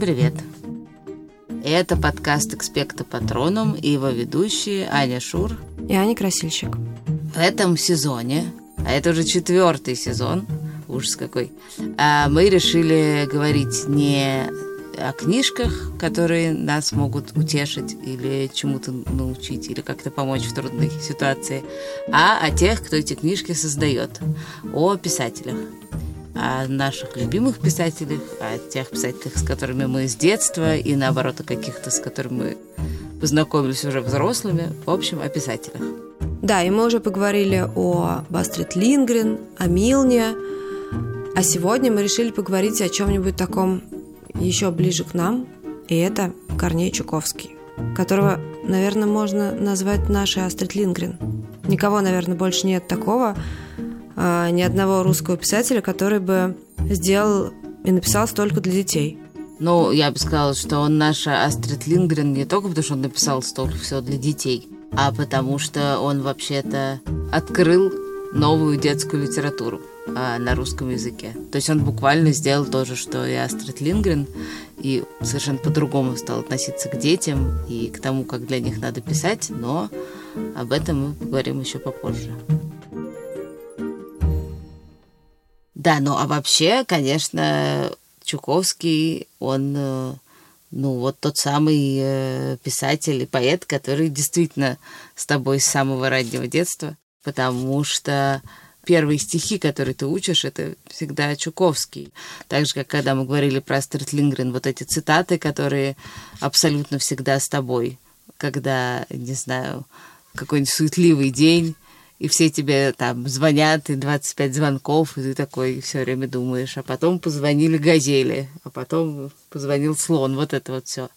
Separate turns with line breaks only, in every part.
Всем привет! Это подкаст «Экспекта Патроном» и его ведущие Аня Шур
и Аня Красильщик.
В этом сезоне, а это уже четвертый сезон, ужас какой, а мы решили говорить не о книжках, которые нас могут утешить или чему-то научить, или как-то помочь в трудной ситуации, а о тех, кто эти книжки создает, о писателях о наших любимых писателях, о тех писателях, с которыми мы с детства, и наоборот, о каких-то, с которыми мы познакомились уже взрослыми. В общем, о писателях.
Да, и мы уже поговорили о Бастрид Лингрен, о Милне, а сегодня мы решили поговорить о чем-нибудь таком еще ближе к нам, и это Корней Чуковский, которого, наверное, можно назвать нашей Астрид Лингрен. Никого, наверное, больше нет такого, ни одного русского писателя, который бы сделал и написал столько для детей.
Ну, я бы сказала, что он наша Астрид Лингрен не только потому, что он написал столько всего для детей, а потому что он вообще-то открыл новую детскую литературу а, на русском языке. То есть он буквально сделал то же, что и Астрид Лингрен, и совершенно по-другому стал относиться к детям и к тому, как для них надо писать, но об этом мы поговорим еще попозже. Да, ну а вообще, конечно, Чуковский, он, э, ну вот тот самый э, писатель и поэт, который действительно с тобой с самого раннего детства, потому что первые стихи, которые ты учишь, это всегда Чуковский. Так же, как когда мы говорили про Астрид Лингрен, вот эти цитаты, которые абсолютно всегда с тобой, когда, не знаю, какой-нибудь суетливый день, и все тебе там звонят, и 25 звонков, и ты такой все время думаешь. А потом позвонили газели, а потом позвонил слон, вот это вот все.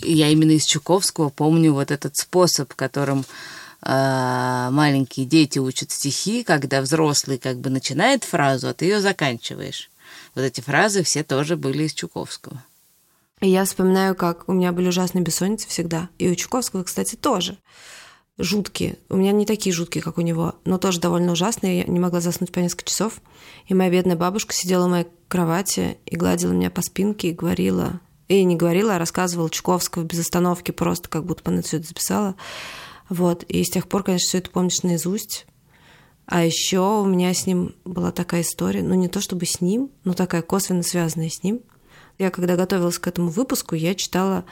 И я именно из Чуковского помню вот этот способ, которым э, маленькие дети учат стихи, когда взрослый как бы начинает фразу, а ты ее заканчиваешь. Вот эти фразы все тоже были из Чуковского.
И я вспоминаю, как у меня были ужасные бессонницы всегда. И у Чуковского, кстати, тоже жуткие. У меня не такие жуткие, как у него, но тоже довольно ужасные. Я не могла заснуть по несколько часов. И моя бедная бабушка сидела в моей кровати и гладила меня по спинке и говорила... И не говорила, а рассказывала Чуковского без остановки, просто как будто она все это записала. Вот. И с тех пор, конечно, все это помнишь наизусть. А еще у меня с ним была такая история, ну не то чтобы с ним, но такая косвенно связанная с ним. Я когда готовилась к этому выпуску, я читала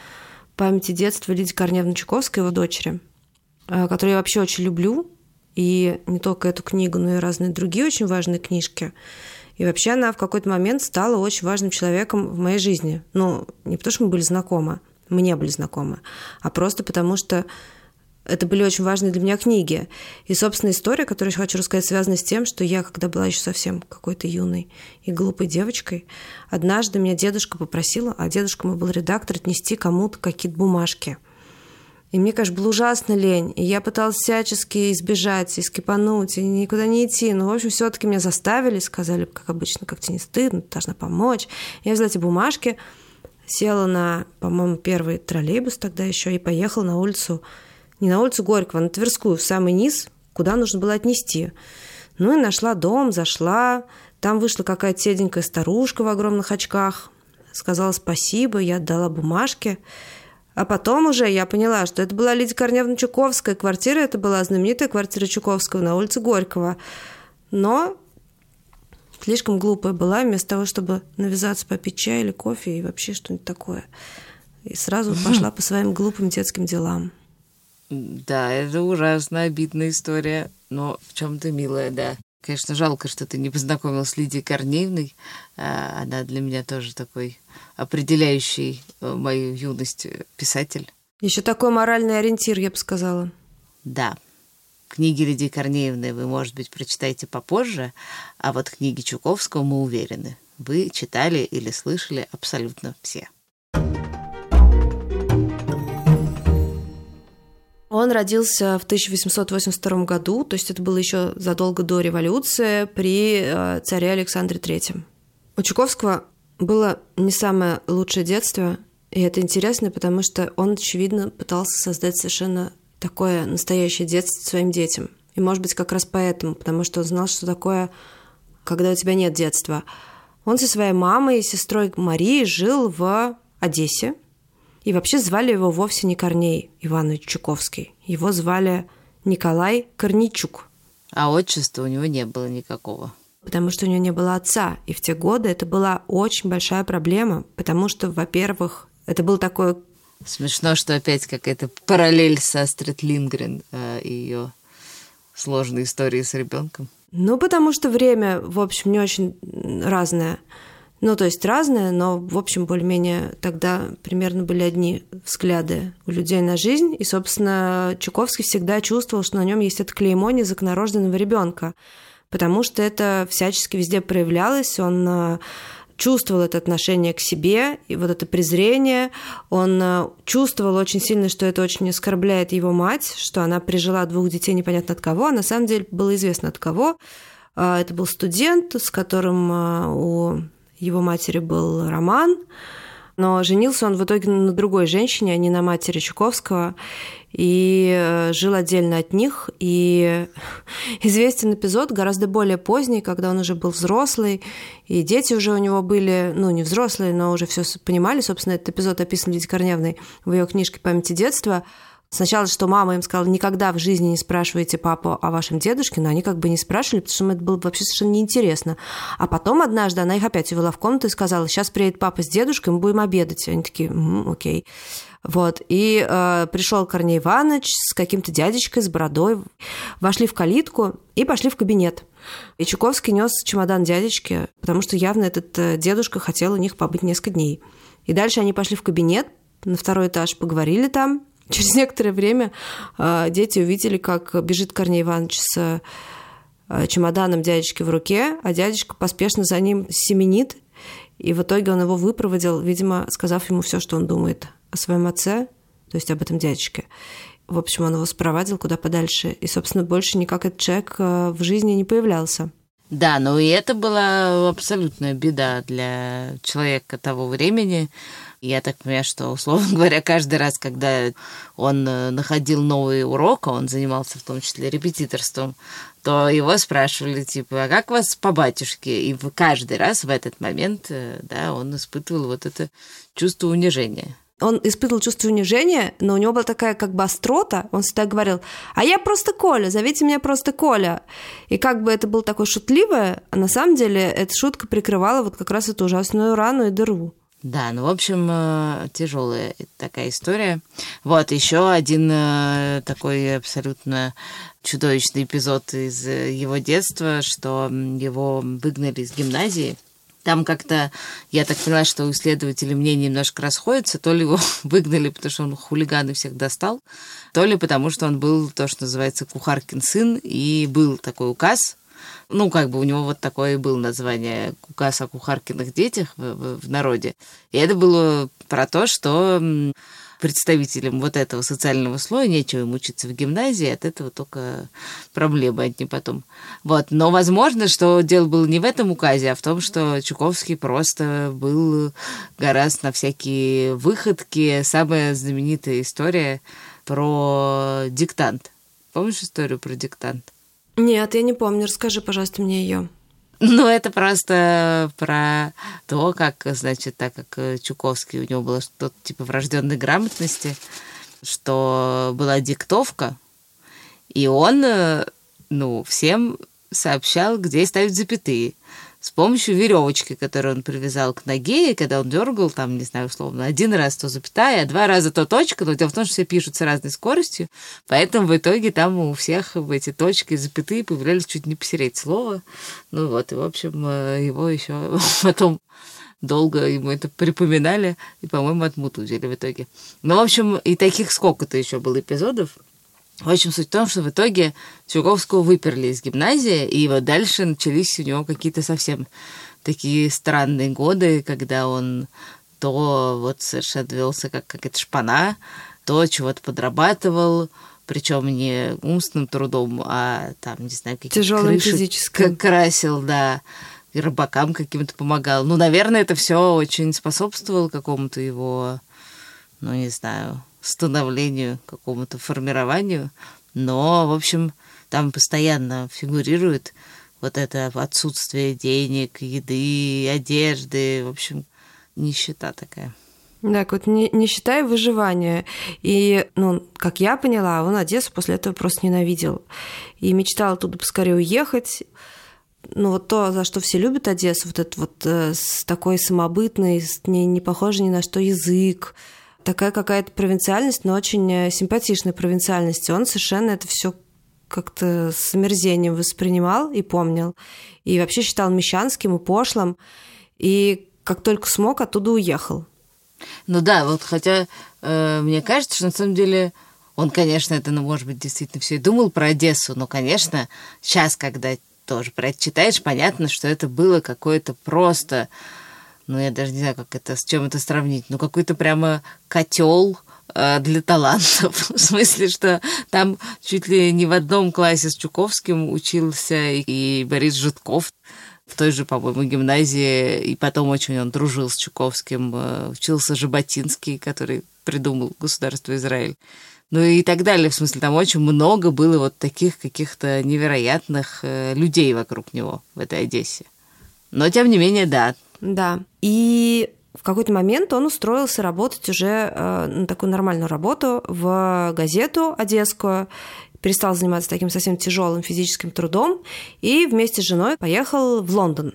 «Памяти детства» Лидии Корневны Чуковской, его дочери – Э, которую я вообще очень люблю, и не только эту книгу, но и разные другие очень важные книжки. И вообще она в какой-то момент стала очень важным человеком в моей жизни. Ну, не потому что мы были знакомы, мы не были знакомы, а просто потому что это были очень важные для меня книги. И, собственно, история, которую я хочу рассказать, связана с тем, что я, когда была еще совсем какой-то юной и глупой девочкой, однажды меня дедушка попросила, а дедушка мой был редактор, отнести кому-то какие-то бумажки – и мне, конечно, было ужасно лень. И я пыталась всячески избежать, и скипануть, и никуда не идти. Но, в общем, все таки меня заставили, сказали, как обычно, как тебе не стыдно, ты должна помочь. Я взяла эти бумажки, села на, по-моему, первый троллейбус тогда еще и поехала на улицу, не на улицу Горького, а на Тверскую, в самый низ, куда нужно было отнести. Ну и нашла дом, зашла, там вышла какая-то седенькая старушка в огромных очках, сказала спасибо, я отдала бумажки. А потом уже я поняла, что это была Лидия Корневна Чуковская. Квартира это была знаменитая квартира Чуковского на улице Горького. Но слишком глупая была, вместо того, чтобы навязаться попить чай или кофе и вообще что-нибудь такое. И сразу пошла по своим глупым детским делам.
Да, это ужасно обидная история, но в чем-то милая, да. Конечно, жалко, что ты не познакомилась с Лидией Корнеевной. А, она для меня тоже такой определяющий э, мою юность э, писатель.
Еще такой моральный ориентир, я бы сказала.
Да. Книги Лидии Корнеевны вы, может быть, прочитаете попозже, а вот книги Чуковского мы уверены. Вы читали или слышали абсолютно все.
Он родился в 1882 году, то есть это было еще задолго до революции при э, царе Александре III. У Чуковского было не самое лучшее детство, и это интересно, потому что он, очевидно, пытался создать совершенно такое настоящее детство своим детям. И, может быть, как раз поэтому, потому что он знал, что такое, когда у тебя нет детства. Он со своей мамой и сестрой Марией жил в Одессе. И вообще звали его вовсе не Корней Иванович Чуковский. Его звали Николай Корничук.
А отчества у него не было никакого.
Потому что у него не было отца. И в те годы это была очень большая проблема, потому что, во-первых, это был такой...
Смешно, что опять какая-то параллель со Астрид Лингрен э, и ее сложной истории с ребенком.
Ну, потому что время, в общем, не очень разное. Ну, то есть разное, но, в общем, более-менее тогда примерно были одни взгляды у людей на жизнь. И, собственно, Чуковский всегда чувствовал, что на нем есть это клеймо незаконорожденного ребенка, потому что это всячески везде проявлялось. Он э, чувствовал это отношение к себе и вот это презрение. Он э, чувствовал очень сильно, что это очень оскорбляет его мать, что она прижила двух детей непонятно от кого, а на самом деле было известно от кого. Э, это был студент, с которым у его матери был роман, но женился он в итоге на другой женщине, а не на матери Чуковского, и э, жил отдельно от них. И известен эпизод гораздо более поздний, когда он уже был взрослый, и дети уже у него были, ну, не взрослые, но уже все понимали. Собственно, этот эпизод описан Лидией Корневной в ее книжке «Памяти детства», Сначала, что мама им сказала, никогда в жизни не спрашивайте папу о вашем дедушке, но они как бы не спрашивали, потому что им это было вообще совершенно неинтересно. А потом однажды она их опять увела в комнату и сказала, сейчас приедет папа с дедушкой, мы будем обедать. Они такие, м-м, окей. Вот. И э, пришел Корней Иванович с каким-то дядечкой, с бородой. Вошли в калитку и пошли в кабинет. И Чуковский нес чемодан дядечки, потому что явно этот э, дедушка хотел у них побыть несколько дней. И дальше они пошли в кабинет, на второй этаж поговорили там, Через некоторое время э, дети увидели, как бежит Корней Иванович с э, чемоданом дядечки в руке, а дядечка поспешно за ним семенит, и в итоге он его выпроводил, видимо, сказав ему все, что он думает о своем отце, то есть об этом дядечке. В общем, он его спровадил куда подальше, и, собственно, больше никак этот человек э, в жизни не появлялся.
Да, но и это была абсолютная беда для человека того времени, я так понимаю, что, условно говоря, каждый раз, когда он э, находил новый урок, а он занимался в том числе репетиторством, то его спрашивали, типа, а как вас по батюшке? И каждый раз в этот момент, э, да, он испытывал вот это чувство унижения
он испытывал чувство унижения, но у него была такая как бы острота, он всегда говорил, а я просто Коля, зовите меня просто Коля. И как бы это было такое шутливое, а на самом деле эта шутка прикрывала вот как раз эту ужасную рану и дыру.
Да, ну, в общем, э, тяжелая такая история. Вот еще один э, такой абсолютно чудовищный эпизод из э, его детства, что его выгнали из гимназии. Там как-то, я так поняла, что у исследователей мнения немножко расходятся. То ли его выгнали, потому что он хулиган и всех достал, то ли потому, что он был то, что называется кухаркин сын, и был такой указ ну, как бы у него вот такое и было название «Указ о кухаркиных детях» в, в, в народе. И это было про то, что представителям вот этого социального слоя нечего им учиться в гимназии, от этого только проблемы одни потом. Вот. Но возможно, что дело было не в этом указе, а в том, что Чуковский просто был гораздо на всякие выходки. Самая знаменитая история про диктант. Помнишь историю про диктант?
Нет, я не помню. Расскажи, пожалуйста, мне ее.
Ну, это просто про то, как, значит, так как Чуковский, у него было что-то типа врожденной грамотности, что была диктовка, и он, э, ну, всем сообщал, где ставить запятые с помощью веревочки, которую он привязал к ноге, и когда он дергал, там, не знаю, условно, один раз то запятая, а два раза то точка, но дело в том, что все пишут с разной скоростью, поэтому в итоге там у всех эти точки и запятые появлялись чуть не посереть слова. Ну вот, и, в общем, э, его еще потом долго ему это припоминали и, по-моему, отмутузили в итоге. Ну, в общем, и таких сколько-то еще было эпизодов. В общем, суть в том, что в итоге Чуковского выперли из гимназии, и вот дальше начались у него какие-то совсем такие странные годы, когда он то вот совершенно велся как какая-то шпана, то чего-то подрабатывал, причем не умственным трудом, а там, не знаю, какие-то
Тяжелым физическим.
красил, да, и рыбакам каким-то помогал. Ну, наверное, это все очень способствовало какому-то его, ну, не знаю, становлению, какому-то формированию. Но, в общем, там постоянно фигурирует вот это отсутствие денег, еды, одежды, в общем, нищета такая.
Да, вот не, нищета и выживание. И, ну, как я поняла, он Одессу после этого просто ненавидел. И мечтал оттуда поскорее уехать. Ну, вот то, за что все любят Одессу, вот этот вот э, такой самобытный, не, не похожий ни на что язык, такая какая-то провинциальность, но очень э, симпатичная провинциальность. Он совершенно это все как-то с омерзением воспринимал и помнил. И вообще считал мещанским и пошлым. И как только смог, оттуда уехал.
Ну да, вот хотя э, мне кажется, что на самом деле он, конечно, это, ну, может быть, действительно все и думал про Одессу, но, конечно, сейчас, когда тоже про это читаешь, понятно, что это было какое-то просто, ну, я даже не знаю, как это, с чем это сравнить, ну, какой-то прямо котел э, для талантов. В смысле, что там чуть ли не в одном классе с Чуковским учился и Борис Житков в той же, по-моему, гимназии, и потом очень он дружил с Чуковским, э, учился Жаботинский, который придумал государство Израиль. Ну и так далее, в смысле, там очень много было вот таких каких-то невероятных э, людей вокруг него в этой Одессе. Но, тем не менее, да.
Да. И в какой-то момент он устроился работать уже э, на такую нормальную работу в газету одесскую, перестал заниматься таким совсем тяжелым физическим трудом и вместе с женой поехал в Лондон.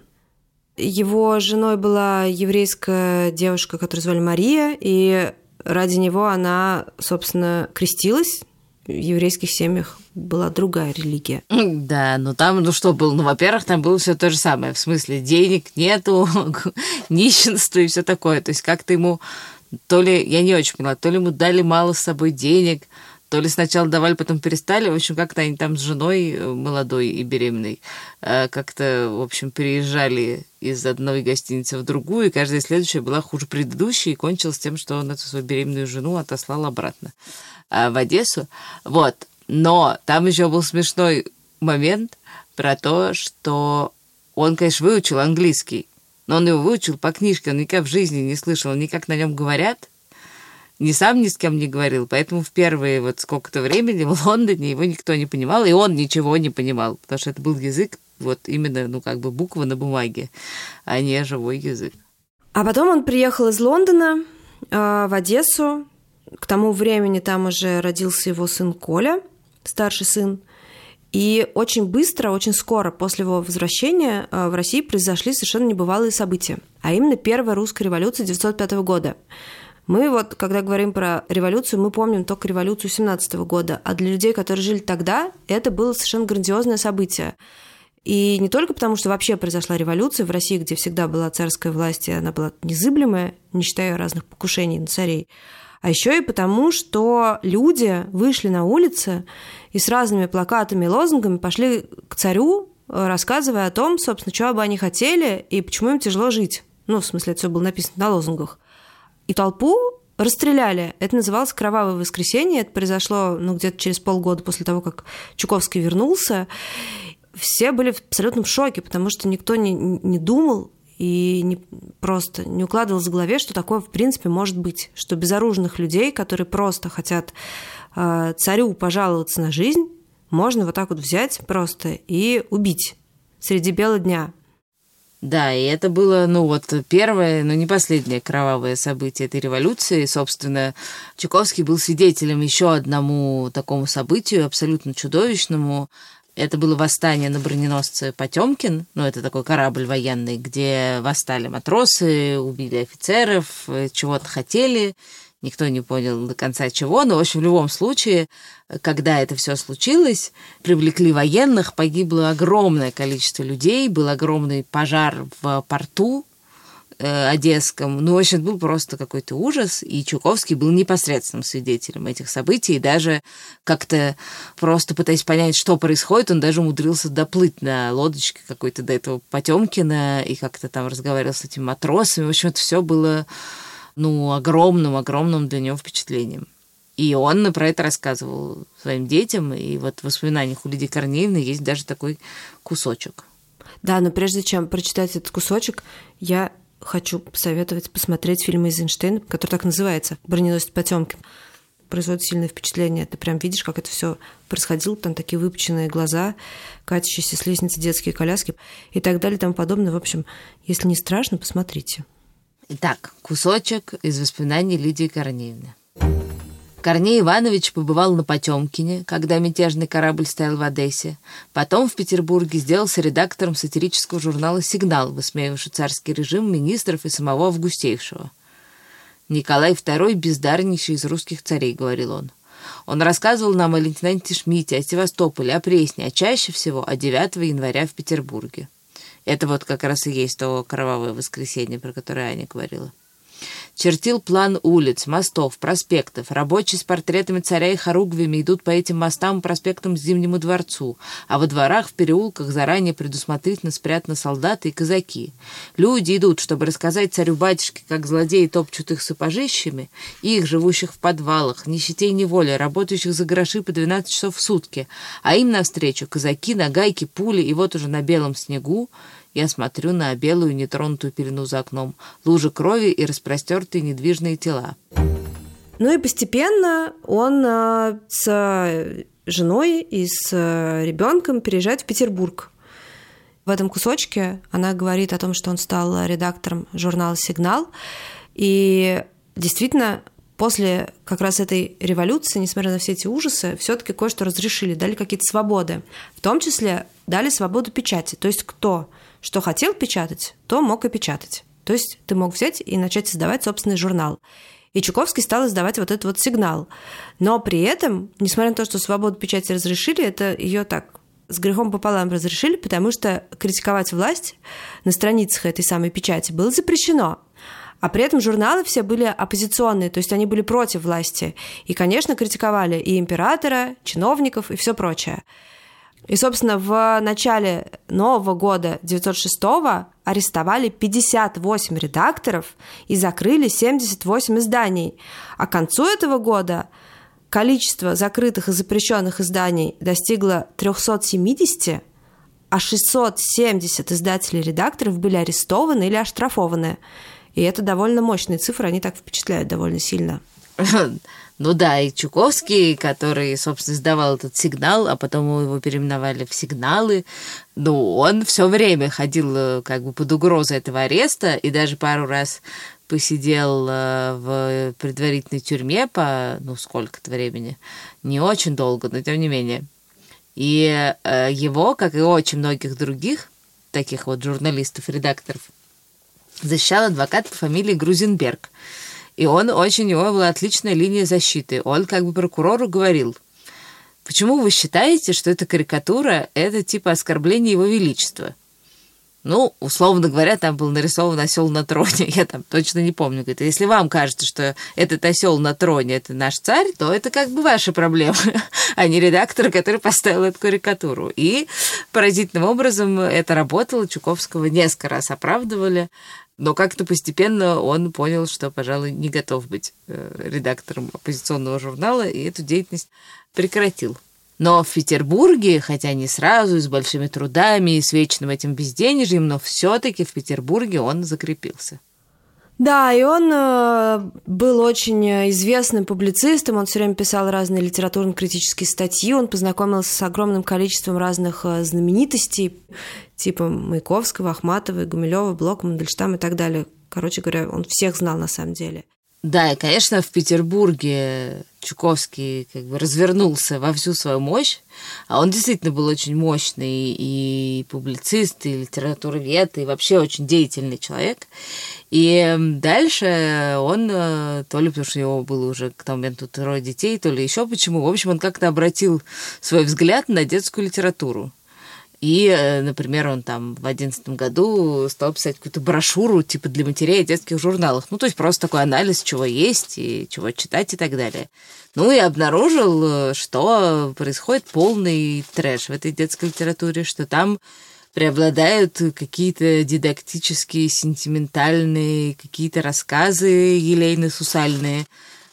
Его женой была еврейская девушка, которую звали Мария, и ради него она, собственно, крестилась. Еврейских семьях была другая религия.
Да, ну там, ну что было? Ну, во-первых, там было все то же самое. В смысле, денег нету, нищенство и все такое. То есть как-то ему то ли, я не очень поняла, то ли ему дали мало с собой денег, то ли сначала давали, потом перестали. В общем, как-то они там с женой э, молодой и беременной э, как-то, в общем, переезжали из одной гостиницы в другую, и каждая следующая была хуже предыдущей, и кончилась тем, что он эту свою беременную жену отослал обратно э, в Одессу. Вот. Но там еще был смешной момент про то, что он, конечно, выучил английский, но он его выучил по книжке, он никогда в жизни не слышал, никак на нем говорят, ни сам ни с кем не говорил, поэтому в первые вот сколько-то времени в Лондоне его никто не понимал, и он ничего не понимал, потому что это был язык вот именно, ну, как бы буква на бумаге, а не живой язык.
А потом он приехал из Лондона э, в Одессу. К тому времени там уже родился его сын Коля, старший сын. И очень быстро, очень скоро после его возвращения в России произошли совершенно небывалые события. А именно первая русская революция 1905 года. Мы вот, когда говорим про революцию, мы помним только революцию 17 года, а для людей, которые жили тогда, это было совершенно грандиозное событие. И не только потому, что вообще произошла революция в России, где всегда была царская власть, и она была незыблемая, не считая разных покушений на царей, а еще и потому, что люди вышли на улицы и с разными плакатами и лозунгами пошли к царю, рассказывая о том, собственно, что бы они хотели и почему им тяжело жить. Ну, в смысле, это все было написано на лозунгах и толпу расстреляли. Это называлось «Кровавое воскресенье». Это произошло ну, где-то через полгода после того, как Чуковский вернулся. Все были в абсолютном шоке, потому что никто не, не думал и не, просто не укладывал в голове, что такое в принципе может быть, что безоружных людей, которые просто хотят э, царю пожаловаться на жизнь, можно вот так вот взять просто и убить среди бела дня.
Да, и это было, ну вот, первое, но не последнее кровавое событие этой революции. Собственно, Чуковский был свидетелем еще одному такому событию, абсолютно чудовищному. Это было восстание на броненосце Потемкин, ну, это такой корабль военный, где восстали матросы, убили офицеров, чего-то хотели никто не понял до конца чего, но, в общем, в любом случае, когда это все случилось, привлекли военных, погибло огромное количество людей, был огромный пожар в порту э, Одесском. Ну, в общем, был просто какой-то ужас, и Чуковский был непосредственным свидетелем этих событий, и даже как-то просто пытаясь понять, что происходит, он даже умудрился доплыть на лодочке какой-то до этого Потемкина и как-то там разговаривал с этими матросами. В общем, это все было ну, огромным-огромным для него впечатлением. И он про это рассказывал своим детям, и вот в воспоминаниях у Лидии Корнеевны есть даже такой кусочек.
Да, но прежде чем прочитать этот кусочек, я хочу посоветовать посмотреть фильм Эйзенштейн, который так называется «Броненосец Потемкин». производит сильное впечатление. Ты прям видишь, как это все происходило, там такие выпученные глаза, катящиеся с лестницы детские коляски и так далее и тому подобное. В общем, если не страшно, посмотрите.
Итак, кусочек из воспоминаний Лидии Корнеевны. Корней Иванович побывал на Потемкине, когда мятежный корабль стоял в Одессе. Потом в Петербурге сделался редактором сатирического журнала «Сигнал», высмеивавший царский режим министров и самого Августейшего. «Николай II – бездарнейший из русских царей», — говорил он. Он рассказывал нам о лейтенанте Шмидте, о Севастополе, о Пресне, а чаще всего о 9 января в Петербурге. Это вот как раз и есть то кровавое воскресенье, про которое Аня говорила. Чертил план улиц, мостов, проспектов. Рабочие с портретами царя и хоругвями идут по этим мостам и проспектам к Зимнему дворцу, а во дворах, в переулках заранее предусмотрительно спрятаны солдаты и казаки. Люди идут, чтобы рассказать царю-батюшке, как злодеи топчут их сапожищами, их, живущих в подвалах, нищете и неволе, работающих за гроши по 12 часов в сутки, а им навстречу казаки, нагайки, пули, и вот уже на белом снегу я смотрю на белую нетронутую пелену за окном, лужи крови и распростертые недвижные тела.
Ну и постепенно он а, с женой и с ребенком переезжает в Петербург. В этом кусочке она говорит о том, что он стал редактором журнала «Сигнал». И действительно, после как раз этой революции, несмотря на все эти ужасы, все-таки кое-что разрешили, дали какие-то свободы. В том числе дали свободу печати. То есть кто что хотел печатать, то мог и печатать. То есть ты мог взять и начать создавать собственный журнал. И Чуковский стал издавать вот этот вот сигнал. Но при этом, несмотря на то, что свободу печати разрешили, это ее так с грехом пополам разрешили, потому что критиковать власть на страницах этой самой печати было запрещено. А при этом журналы все были оппозиционные, то есть они были против власти. И, конечно, критиковали и императора, чиновников и все прочее. И, собственно, в начале нового года 906 арестовали 58 редакторов и закрыли 78 изданий. А к концу этого года количество закрытых и запрещенных изданий достигло 370, а 670 издателей и редакторов были арестованы или оштрафованы. И это довольно мощные цифры, они так впечатляют довольно сильно.
Ну да, и Чуковский, который, собственно, издавал этот сигнал, а потом его переименовали в сигналы, ну, он все время ходил э, как бы под угрозой этого ареста и даже пару раз посидел э, в предварительной тюрьме по, ну, сколько-то времени. Не очень долго, но тем не менее. И э, его, как и очень многих других таких вот журналистов, редакторов, защищал адвокат по фамилии Грузенберг – и он очень, у него была отличная линия защиты. Он как бы прокурору говорил, почему вы считаете, что эта карикатура – это типа оскорбление его величества? Ну, условно говоря, там был нарисован осел на троне. Я там точно не помню. Говорит, если вам кажется, что этот осел на троне это наш царь, то это как бы ваша проблема, а не редактор, который поставил эту карикатуру. И поразительным образом это работало. Чуковского несколько раз оправдывали. Но как-то постепенно он понял, что, пожалуй, не готов быть э, редактором оппозиционного журнала, и эту деятельность прекратил. Но в Петербурге, хотя не сразу, и с большими трудами, и с вечным этим безденежьем, но все-таки в Петербурге он закрепился.
Да, и он э, был очень известным публицистом, он все время писал разные литературно-критические статьи, он познакомился с огромным количеством разных э, знаменитостей, типа Маяковского, Ахматова, Гумилева, Блока, Мандельштама и так далее. Короче говоря, он всех знал на самом деле.
Да, и, конечно, в Петербурге Чуковский как бы развернулся во всю свою мощь, а он действительно был очень мощный и публицист, и литературовед, и вообще очень деятельный человек. И дальше он, э, то ли потому что у него было уже к тому моменту трое детей, то ли еще почему, в общем, он как-то обратил свой взгляд на детскую литературу. И, э, например, он там в одиннадцатом году стал писать какую-то брошюру типа для матерей о детских журналах. Ну, то есть просто такой анализ, чего есть и чего читать и так далее. Ну и обнаружил, что происходит полный трэш в этой детской литературе, что там преобладают какие-то дидактические, сентиментальные, какие-то рассказы елейно-сусальные,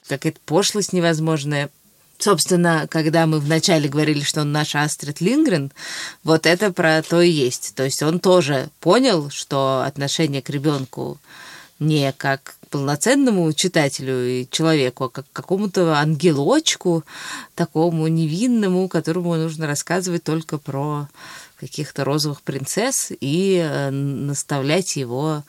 какая-то пошлость невозможная. Собственно, когда мы вначале говорили, что он наш Астрид Лингрен, вот это про то и есть. То есть он тоже понял, что отношение к ребенку не как полноценному читателю и человеку, а как какому-то ангелочку, такому невинному, которому нужно рассказывать только про каких-то розовых принцесс и э, наставлять его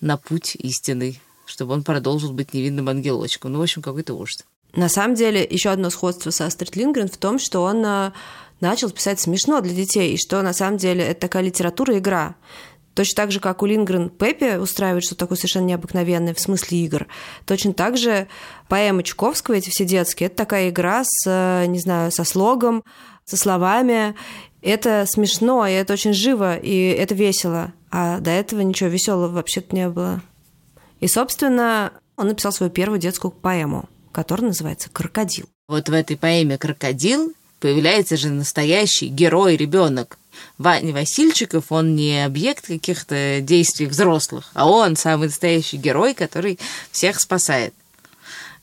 на путь истинный, чтобы он продолжил быть невинным ангелочком. Ну, в общем, какой-то ужас.
На самом деле, еще одно сходство со Астрид Лингрен в том, что он э, начал писать смешно для детей, и что на самом деле это такая литература-игра. Точно так же, как у Лингрен Пеппи устраивает что-то такое совершенно необыкновенное в смысле игр, точно так же поэмы Чуковского, эти все детские, это такая игра с, э, не знаю, со слогом, со словами. Это смешно, и это очень живо, и это весело. А до этого ничего веселого вообще-то не было. И, собственно, он написал свою первую детскую поэму, которая называется «Крокодил».
Вот в этой поэме «Крокодил» появляется же настоящий герой-ребенок, Ваня Васильчиков, он не объект каких-то действий взрослых, а он самый настоящий герой, который всех спасает.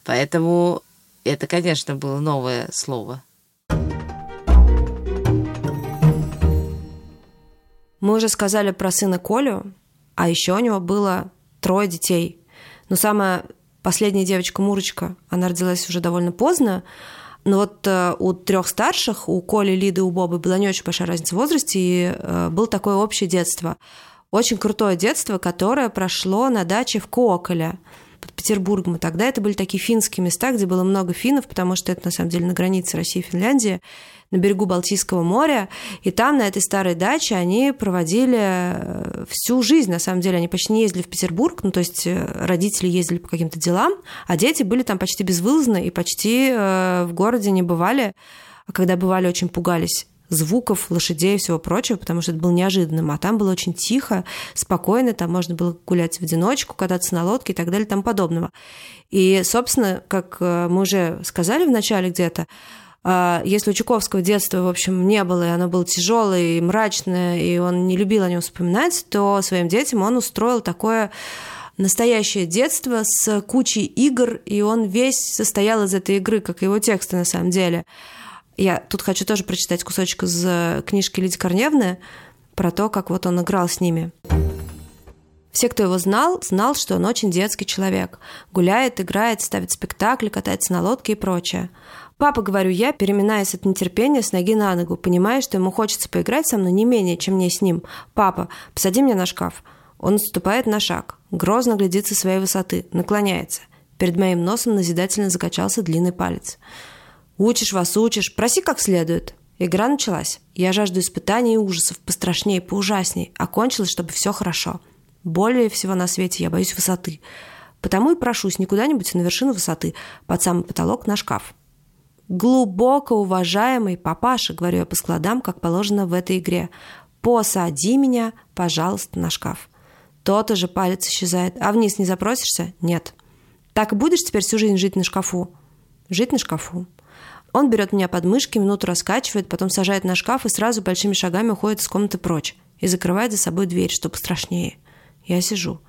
Поэтому это, конечно, было новое слово.
Мы уже сказали про сына Колю, а еще у него было трое детей. Но самая последняя девочка Мурочка, она родилась уже довольно поздно, но вот э, у трех старших, у Коли, Лиды, у Бобы была не очень большая разница в возрасте, и э, было такое общее детство. Очень крутое детство, которое прошло на даче в Коколе под Петербургом. И тогда это были такие финские места, где было много финнов, потому что это на самом деле на границе России и Финляндии на берегу Балтийского моря, и там, на этой старой даче, они проводили э, всю жизнь, на самом деле, они почти не ездили в Петербург, ну, то есть э, родители ездили по каким-то делам, а дети были там почти безвылазно и почти э, в городе не бывали, а когда бывали, очень пугались звуков, лошадей и всего прочего, потому что это было неожиданным. А там было очень тихо, спокойно, там можно было гулять в одиночку, кататься на лодке и так далее и тому подобного. И, собственно, как мы уже сказали в начале где-то, а, если у Чуковского детства, в общем, не было, и оно было тяжелое и мрачное, и он не любил о нем вспоминать, то своим детям он устроил такое настоящее детство с кучей игр, и он весь состоял из этой игры, как и его тексты на самом деле. Я тут хочу тоже прочитать кусочек из книжки Лидии Корневны про то, как вот он играл с ними. Все, кто его знал, знал, что он очень детский человек. Гуляет, играет, ставит спектакли, катается на лодке и прочее. «Папа», — говорю я, переминаясь от нетерпения с ноги на ногу, понимая, что ему хочется поиграть со мной не менее, чем мне с ним. «Папа, посади меня на шкаф». Он отступает на шаг, грозно глядит со своей высоты, наклоняется. Перед моим носом назидательно закачался длинный палец. «Учишь вас, учишь, проси как следует». Игра началась. Я жажду испытаний и ужасов, пострашнее, поужасней. Окончилось, чтобы все хорошо. Более всего на свете я боюсь высоты. Потому и прошусь не куда-нибудь на вершину высоты, под самый потолок на шкаф. Глубоко уважаемый папаша, говорю я по складам, как положено в этой игре, посади меня, пожалуйста, на шкаф. То-то же палец исчезает. А вниз не запросишься? Нет. Так и будешь теперь всю жизнь жить на шкафу? Жить на шкафу. Он берет меня под мышки, минуту раскачивает, потом сажает на шкаф и сразу большими шагами уходит из комнаты прочь и закрывает за собой дверь, чтобы страшнее. Я сижу.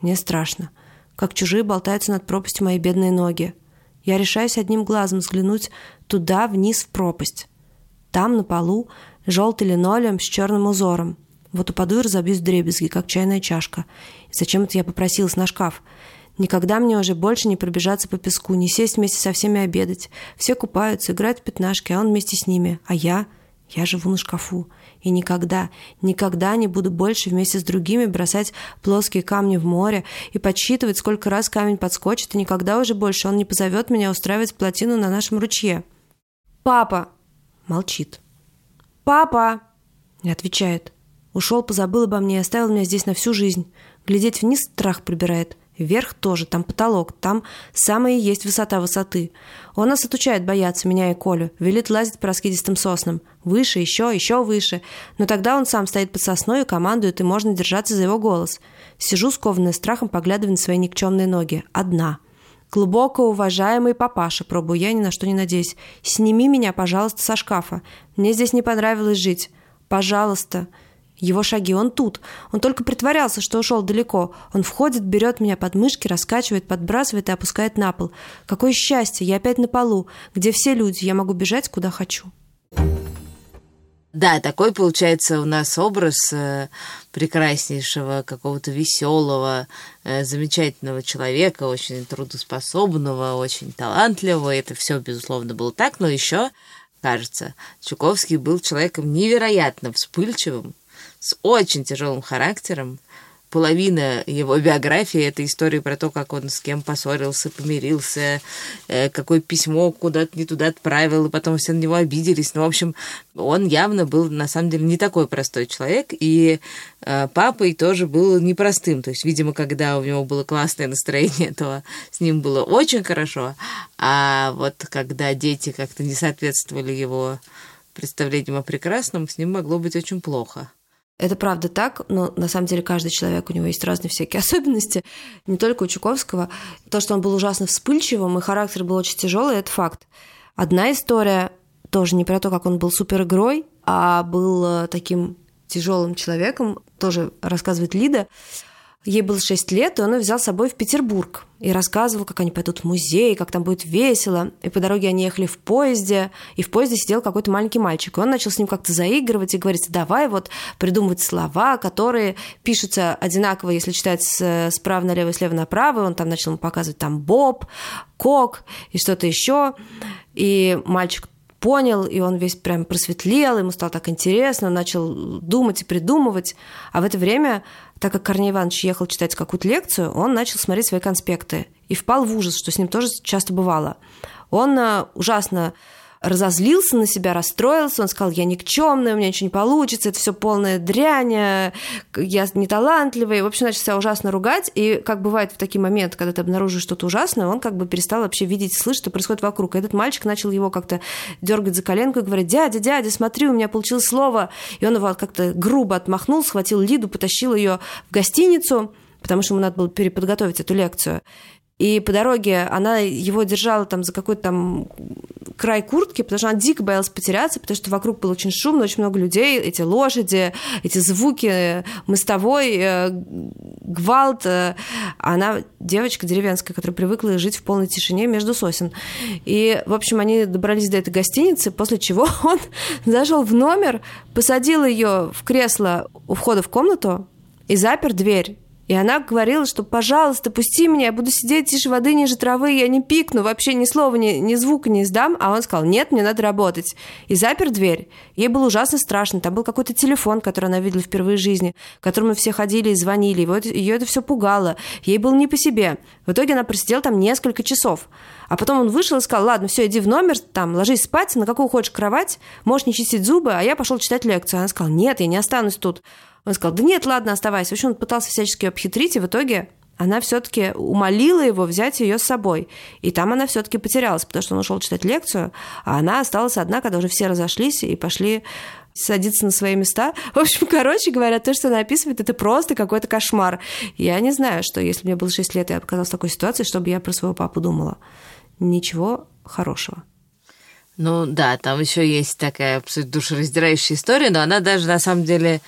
Мне страшно. Как чужие болтаются над пропастью мои бедные ноги. Я решаюсь одним глазом взглянуть туда, вниз в пропасть. Там, на полу, желтый линолеум с черным узором. Вот упаду и разобьюсь дребезги, как чайная чашка. И зачем это я попросилась на шкаф? Никогда мне уже больше не пробежаться по песку, не сесть вместе со всеми обедать. Все купаются, играют в пятнашки, а он вместе с ними. А я? Я живу на шкафу. И никогда, никогда не буду больше вместе с другими бросать плоские камни в море и подсчитывать, сколько раз камень подскочит, и никогда уже больше он не позовет меня устраивать плотину на нашем ручье. «Папа!» Молчит. «Папа!» Не отвечает. Ушел, позабыл обо мне и оставил меня здесь на всю жизнь. Глядеть вниз страх прибирает. Вверх тоже, там потолок, там самая и есть высота высоты. Он нас отучает бояться, меня и Колю, велит лазить по раскидистым соснам. Выше, еще, еще выше. Но тогда он сам стоит под сосной и командует, и можно держаться за его голос. Сижу скованная страхом, поглядывая на свои никчемные ноги. Одна. Глубоко уважаемый папаша, пробую я, ни на что не надеюсь. Сними меня, пожалуйста, со шкафа. Мне здесь не понравилось жить. Пожалуйста. Его шаги, он тут. Он только притворялся, что ушел далеко. Он входит, берет меня под мышки, раскачивает, подбрасывает и опускает на пол. Какое счастье, я опять на полу, где все люди, я могу бежать, куда хочу.
Да, такой получается у нас образ э, прекраснейшего, какого-то веселого, э, замечательного человека, очень трудоспособного, очень талантливого. Это все, безусловно, было так, но еще, кажется, Чуковский был человеком невероятно вспыльчивым, с очень тяжелым характером, половина его биографии — это история про то, как он с кем поссорился, помирился, э, какое письмо куда-то не туда отправил, и потом все на него обиделись. Ну, в общем, он явно был, на самом деле, не такой простой человек, и э, папой тоже был непростым. То есть, видимо, когда у него было классное настроение, то с ним было очень хорошо, а вот когда дети как-то не соответствовали его представлениям о прекрасном, с ним могло быть очень плохо.
Это правда так, но на самом деле каждый человек, у него есть разные всякие особенности, не только у Чуковского. То, что он был ужасно вспыльчивым, и характер был очень тяжелый, это факт. Одна история тоже не про то, как он был супер игрой, а был э, таким тяжелым человеком, тоже рассказывает Лида. Ей было 6 лет, и он ее взял с собой в Петербург и рассказывал, как они пойдут в музей, как там будет весело. И по дороге они ехали в поезде, и в поезде сидел какой-то маленький мальчик. И он начал с ним как-то заигрывать и говорить, давай вот придумывать слова, которые пишутся одинаково, если читать справа налево и слева направо. Он там начал ему показывать там Боб, Кок и что-то еще. И мальчик понял, и он весь прям просветлел, ему стало так интересно, начал думать и придумывать. А в это время так как Корней Иванович ехал читать какую-то лекцию, он начал смотреть свои конспекты и впал в ужас, что с ним тоже часто бывало. Он э, ужасно разозлился на себя, расстроился, он сказал, я никчемный, у меня ничего не получится, это все полная дрянь, я не талантливый. В общем, начал себя ужасно ругать, и как бывает в такие моменты, когда ты обнаружишь что-то ужасное, он как бы перестал вообще видеть слышать, что происходит вокруг. И этот мальчик начал его как-то дергать за коленку и говорить, дядя, дядя, смотри, у меня получилось слово. И он его как-то грубо отмахнул, схватил Лиду, потащил ее в гостиницу, потому что ему надо было переподготовить эту лекцию. И по дороге она его держала там за какой-то там край куртки, потому что она дико боялась потеряться, потому что вокруг было очень шумно, очень много людей, эти лошади, эти звуки, мостовой, э, гвалт. Э, она девочка деревенская, которая привыкла жить в полной тишине между сосен. И, в общем, они добрались до этой гостиницы, после чего он зашел в номер, посадил ее в кресло у входа в комнату и запер дверь. И она говорила, что, пожалуйста, пусти меня, я буду сидеть тише воды, ниже травы, я не пикну, вообще ни слова, ни, ни звука не издам. А он сказал, нет, мне надо работать. И запер дверь. Ей было ужасно страшно. Там был какой-то телефон, который она видела впервые в жизни, к которому все ходили и звонили. Его, ее это все пугало. Ей было не по себе. В итоге она просидела там несколько часов. А потом он вышел и сказал, ладно, все, иди в номер, там, ложись спать, на какую хочешь кровать, можешь не чистить зубы, а я пошел читать лекцию. Она сказала, нет, я не останусь тут. Он сказал, да нет, ладно, оставайся. В общем, он пытался всячески ее обхитрить, и в итоге она все-таки умолила его взять ее с собой. И там она все-таки потерялась, потому что он ушел читать лекцию, а она осталась одна, когда уже все разошлись и пошли садиться на свои места. В общем, короче говоря, то, что она описывает, это просто какой-то кошмар. Я не знаю, что если мне было 6 лет, я оказалась в такой ситуации, чтобы я про своего папу думала. Ничего хорошего.
Ну да, там еще есть такая душераздирающая история, но она даже на самом деле,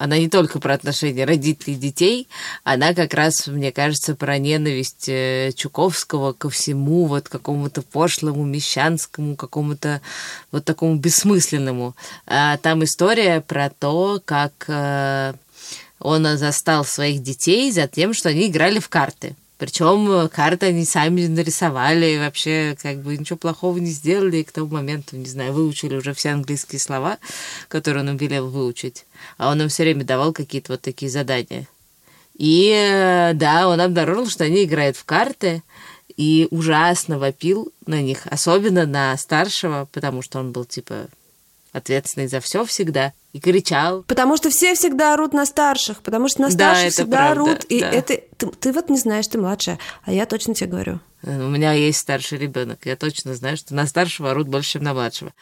она не только про отношения родителей и детей, она как раз, мне кажется, про ненависть э, Чуковского ко всему, вот какому-то пошлому, мещанскому, какому-то вот такому бессмысленному. А там история про то, как э, он застал своих детей за тем, что они играли в карты. Причем э, карты они сами нарисовали, вообще как бы ничего плохого не сделали, и к тому моменту, не знаю, выучили уже все английские слова, которые он велел выучить. А он им все время давал какие-то вот такие задания. И э, да, он обнаружил, что они играют в карты, и ужасно вопил на них, особенно на старшего, потому что он был типа ответственный за все всегда, и кричал.
Потому что все всегда орут на старших, потому что на старших да, всегда правда, орут. И да. это ты, ты вот не знаешь, ты младшая, а я точно тебе говорю.
У меня есть старший ребенок, я точно знаю, что на старшего орут больше, чем на младшего.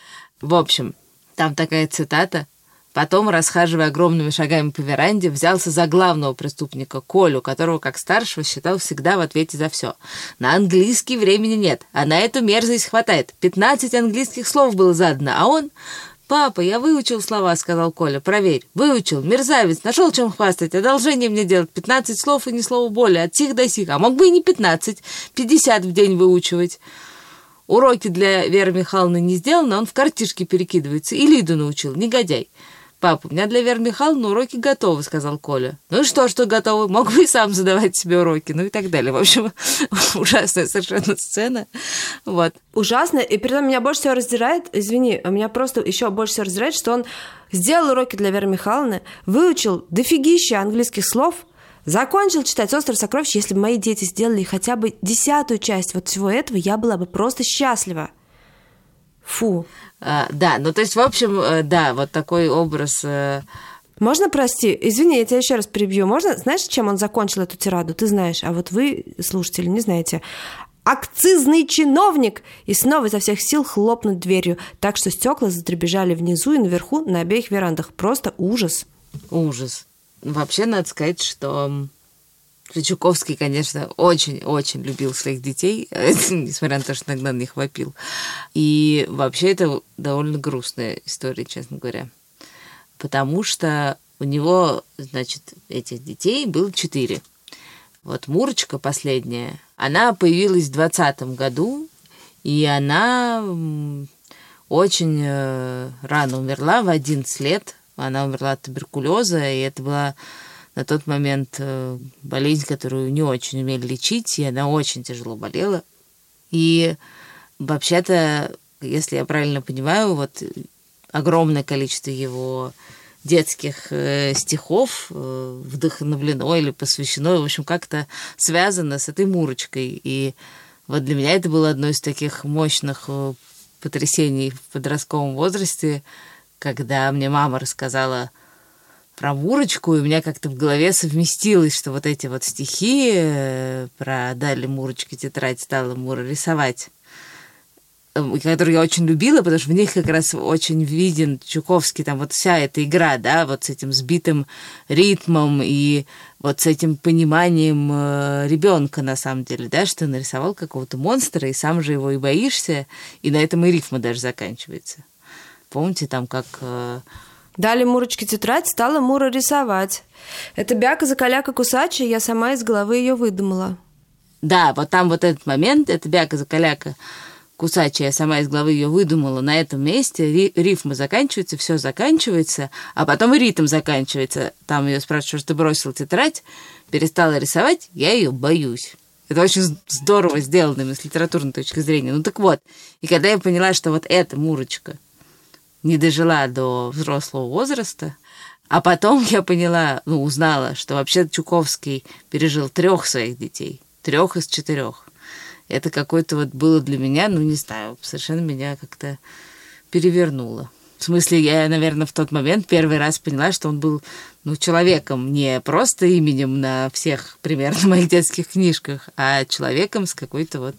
В общем, там такая цитата. Потом, расхаживая огромными шагами по веранде, взялся за главного преступника, Колю, которого, как старшего, считал всегда в ответе за все. На английский времени нет, а на эту мерзость хватает. Пятнадцать английских слов было задано, а он «Папа, я выучил слова», — сказал Коля. «Проверь». «Выучил. Мерзавец. Нашел чем хвастать. Одолжение мне делать. Пятнадцать слов и ни слова более. От сих до сих. А мог бы и не пятнадцать. Пятьдесят в день выучивать». Уроки для Веры Михайловны не сделаны, он в картишке перекидывается. И Лиду научил, негодяй. «Папа, у меня для Веры Михайловны уроки готовы», — сказал Коля. «Ну и что, что готовы? Мог бы и сам задавать себе уроки», ну и так далее. В общем, ужасная совершенно сцена. Вот.
Ужасно. И при этом меня больше всего раздирает, извини, меня просто еще больше всего раздирает, что он сделал уроки для Веры Михайловны, выучил дофигища английских слов, Закончил читать «Остров сокровищ». Если бы мои дети сделали хотя бы десятую часть вот всего этого, я была бы просто счастлива. Фу.
А, да, ну то есть, в общем, э, да, вот такой образ... Э,
Можно, прости, извини, я тебя еще раз перебью. Можно, знаешь, чем он закончил эту тираду? Ты знаешь, а вот вы, слушатели, не знаете. Акцизный чиновник! И снова изо всех сил хлопнуть дверью, так что стекла задребежали внизу и наверху на обеих верандах. Просто ужас.
Ужас. Вообще, надо сказать, что Чуковский, конечно, очень-очень любил своих детей, несмотря на то, что иногда на них вопил. И вообще это довольно грустная история, честно говоря. Потому что у него, значит, этих детей было четыре. Вот Мурочка последняя, она появилась в двадцатом году, и она очень э, рано умерла, в 11 лет. Она умерла от туберкулеза, и это была на тот момент э, болезнь, которую не очень умели лечить, и она очень тяжело болела. И вообще-то, если я правильно понимаю, вот огромное количество его детских э, стихов э, вдохновлено или посвящено, в общем, как-то связано с этой Мурочкой. И вот для меня это было одно из таких мощных э, потрясений в подростковом возрасте, когда мне мама рассказала про Мурочку, и у меня как-то в голове совместилось, что вот эти вот стихи э, про «Дали Мурочке тетрадь, стала Мура рисовать», эм, которые я очень любила, потому что в них как раз очень виден Чуковский, там вот вся эта игра, да, вот с этим сбитым ритмом и вот с этим пониманием э, ребенка на самом деле, да, что нарисовал какого-то монстра, и сам же его и боишься, и на этом и рифма даже заканчивается. Помните, там как э,
Дали Мурочке тетрадь, стала Мура рисовать. Это бяка закаляка кусача, я сама из головы ее выдумала.
Да, вот там вот этот момент, это бяка закаляка кусача, я сама из головы ее выдумала. На этом месте рифма заканчивается, все заканчивается, а потом и ритм заканчивается. Там ее спрашивают, что ты бросил тетрадь, перестала рисовать, я ее боюсь. Это очень здорово сделано с литературной точки зрения. Ну так вот, и когда я поняла, что вот эта Мурочка — не дожила до взрослого возраста. А потом я поняла, ну, узнала, что вообще Чуковский пережил трех своих детей, трех из четырех. Это какое-то вот было для меня, ну, не знаю, совершенно меня как-то перевернуло. В смысле, я, наверное, в тот момент первый раз поняла, что он был, ну, человеком, не просто именем на всех примерно моих детских книжках, а человеком с какой-то вот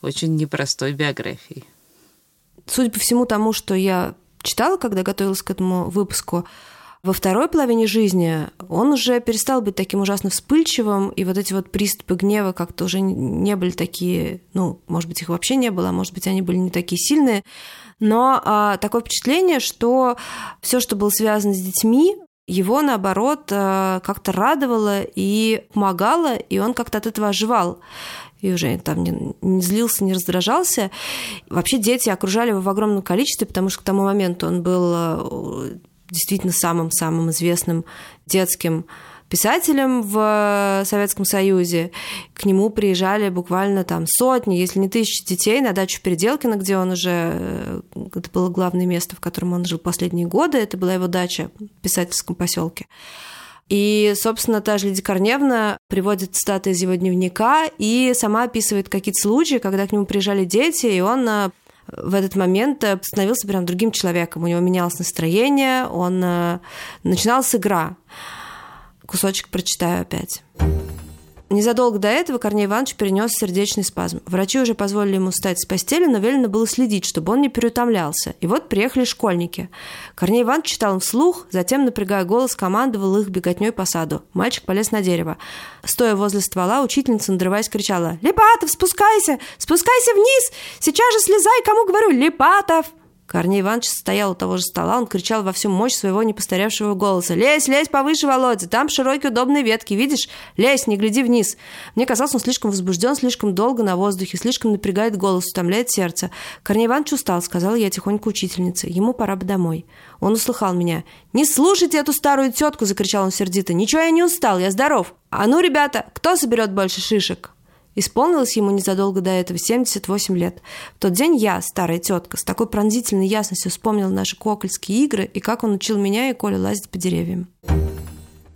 очень непростой биографией.
Судя по всему тому, что я читала, когда готовилась к этому выпуску, во второй половине жизни он уже перестал быть таким ужасно вспыльчивым, и вот эти вот приступы гнева как-то уже не были такие, ну, может быть, их вообще не было, а может быть, они были не такие сильные. Но а, такое впечатление, что все, что было связано с детьми, его, наоборот, а, как-то радовало и помогало, и он как-то от этого оживал и уже там не, не злился, не раздражался. Вообще дети окружали его в огромном количестве, потому что к тому моменту он был э, действительно самым-самым известным детским писателем в Советском Союзе. К нему приезжали буквально там сотни, если не тысячи детей на дачу Переделкина, где он уже... Э, это было главное место, в котором он жил последние годы. Это была его дача в писательском поселке. И, собственно, та же Лидия Корневна приводит цитаты из его дневника и сама описывает какие-то случаи, когда к нему приезжали дети, и он э, в этот момент э, становился прям другим человеком. У него менялось настроение, он э, начиналась игра. Кусочек прочитаю опять. Незадолго до этого Корней Иванович перенес сердечный спазм. Врачи уже позволили ему встать с постели, но велено было следить, чтобы он не переутомлялся. И вот приехали школьники. Корней Иванович читал им вслух, затем, напрягая голос, командовал их беготней по саду. Мальчик полез на дерево. Стоя возле ствола, учительница, надрываясь, кричала «Липатов, спускайся! Спускайся вниз! Сейчас же слезай, кому говорю! Липатов!» Корней Иванович стоял у того же стола, он кричал во всю мощь своего непостаревшего голоса. «Лезь, лезь повыше, Володя, там широкие удобные ветки, видишь? Лезь, не гляди вниз». Мне казалось, он слишком возбужден, слишком долго на воздухе, слишком напрягает голос, утомляет сердце. Корней Иванович устал, сказала я тихонько учительнице. Ему пора бы домой. Он услыхал меня. «Не слушайте эту старую тетку!» – закричал он сердито. «Ничего я не устал, я здоров! А ну, ребята, кто соберет больше шишек?» Исполнилось ему незадолго до этого 78 лет. В тот день я, старая тетка, с такой пронзительной ясностью вспомнила наши кокольские игры и как он учил меня и Коля лазить по деревьям.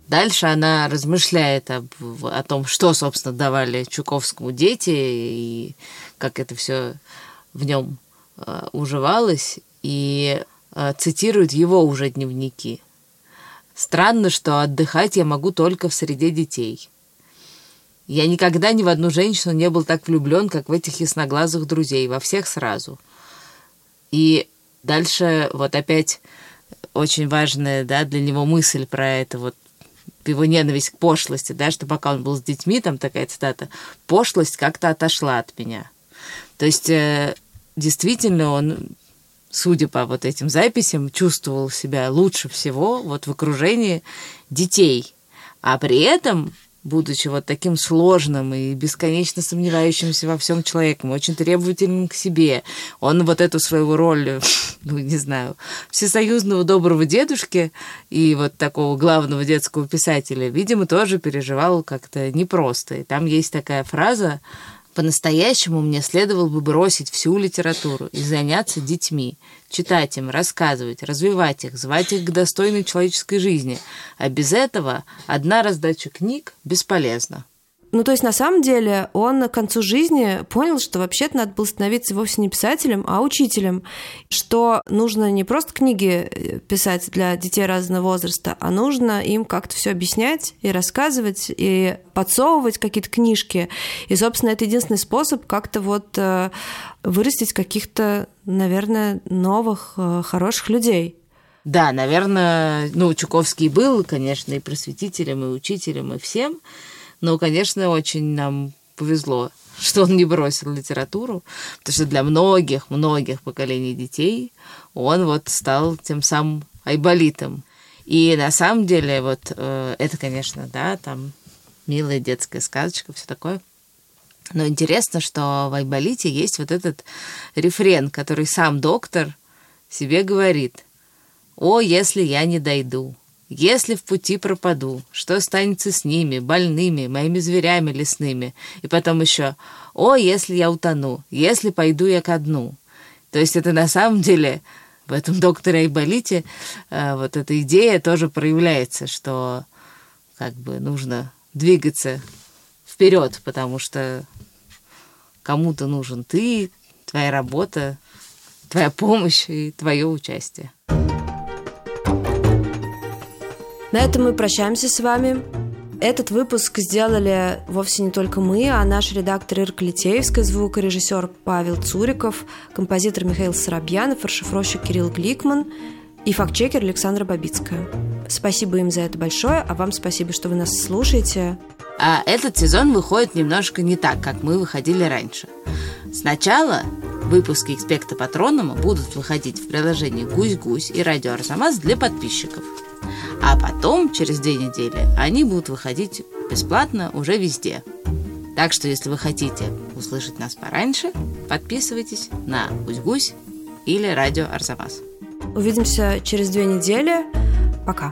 Дальше она размышляет об, о том, что, собственно, давали Чуковскому дети и как это все в нем э, уживалось, и э, цитирует его уже дневники. Странно, что отдыхать я могу только в среде детей. Я никогда ни в одну женщину не был так влюблен, как в этих ясноглазых друзей, во всех сразу. И дальше вот опять очень важная да, для него мысль про это вот его ненависть к пошлости, да, что пока он был с детьми, там такая цитата, пошлость как-то отошла от меня. То есть э, действительно он, судя по вот этим записям, чувствовал себя лучше всего вот в окружении детей. А при этом будучи вот таким сложным и бесконечно сомневающимся во всем человеком, очень требовательным к себе. Он вот эту свою роль, ну, не знаю, всесоюзного доброго дедушки и вот такого главного детского писателя, видимо, тоже переживал как-то непросто. И там есть такая фраза по-настоящему мне следовало бы бросить всю литературу и заняться детьми, читать им, рассказывать, развивать их, звать их к достойной человеческой жизни. А без этого одна раздача книг бесполезна.
Ну, то есть, на самом деле, он к концу жизни понял, что вообще-то надо было становиться вовсе не писателем, а учителем. Что нужно не просто книги э, писать для детей разного возраста, а нужно им как-то все объяснять и рассказывать, и подсовывать какие-то книжки. И, собственно, это единственный способ как-то вот э, вырастить каких-то, наверное, новых, э, хороших людей.
Да, наверное, ну, Чуковский был, конечно, и просветителем, и учителем, и всем. Но, конечно, очень нам повезло, что он не бросил литературу, потому что для многих, многих поколений детей он вот стал тем самым айболитом. И на самом деле вот э, это, конечно, да, там милая детская сказочка, все такое. Но интересно, что в Айболите есть вот этот рефрен, который сам доктор себе говорит. «О, если я не дойду, если в пути пропаду, что останется с ними, больными, моими зверями лесными? И потом еще, о, если я утону, если пойду я ко дну. То есть это на самом деле в этом докторе Айболите э, вот эта идея тоже проявляется, что как бы нужно двигаться вперед, потому что кому-то нужен ты, твоя работа, твоя помощь и твое участие.
На этом мы прощаемся с вами. Этот выпуск сделали вовсе не только мы, а наш редактор Ирка Литеевская, звукорежиссер Павел Цуриков, композитор Михаил Соробьянов, расшифровщик Кирилл Гликман и фактчекер Александра Бабицкая. Спасибо им за это большое, а вам спасибо, что вы нас слушаете.
А этот сезон выходит немножко не так, как мы выходили раньше. Сначала выпуски «Экспекта Патронома» будут выходить в приложении «Гусь-Гусь» и «Радио Арзамас» для подписчиков – а потом, через две недели, они будут выходить бесплатно уже везде. Так что, если вы хотите услышать нас пораньше, подписывайтесь на «Гусь-Гусь» или «Радио Арзамас».
Увидимся через две недели. Пока.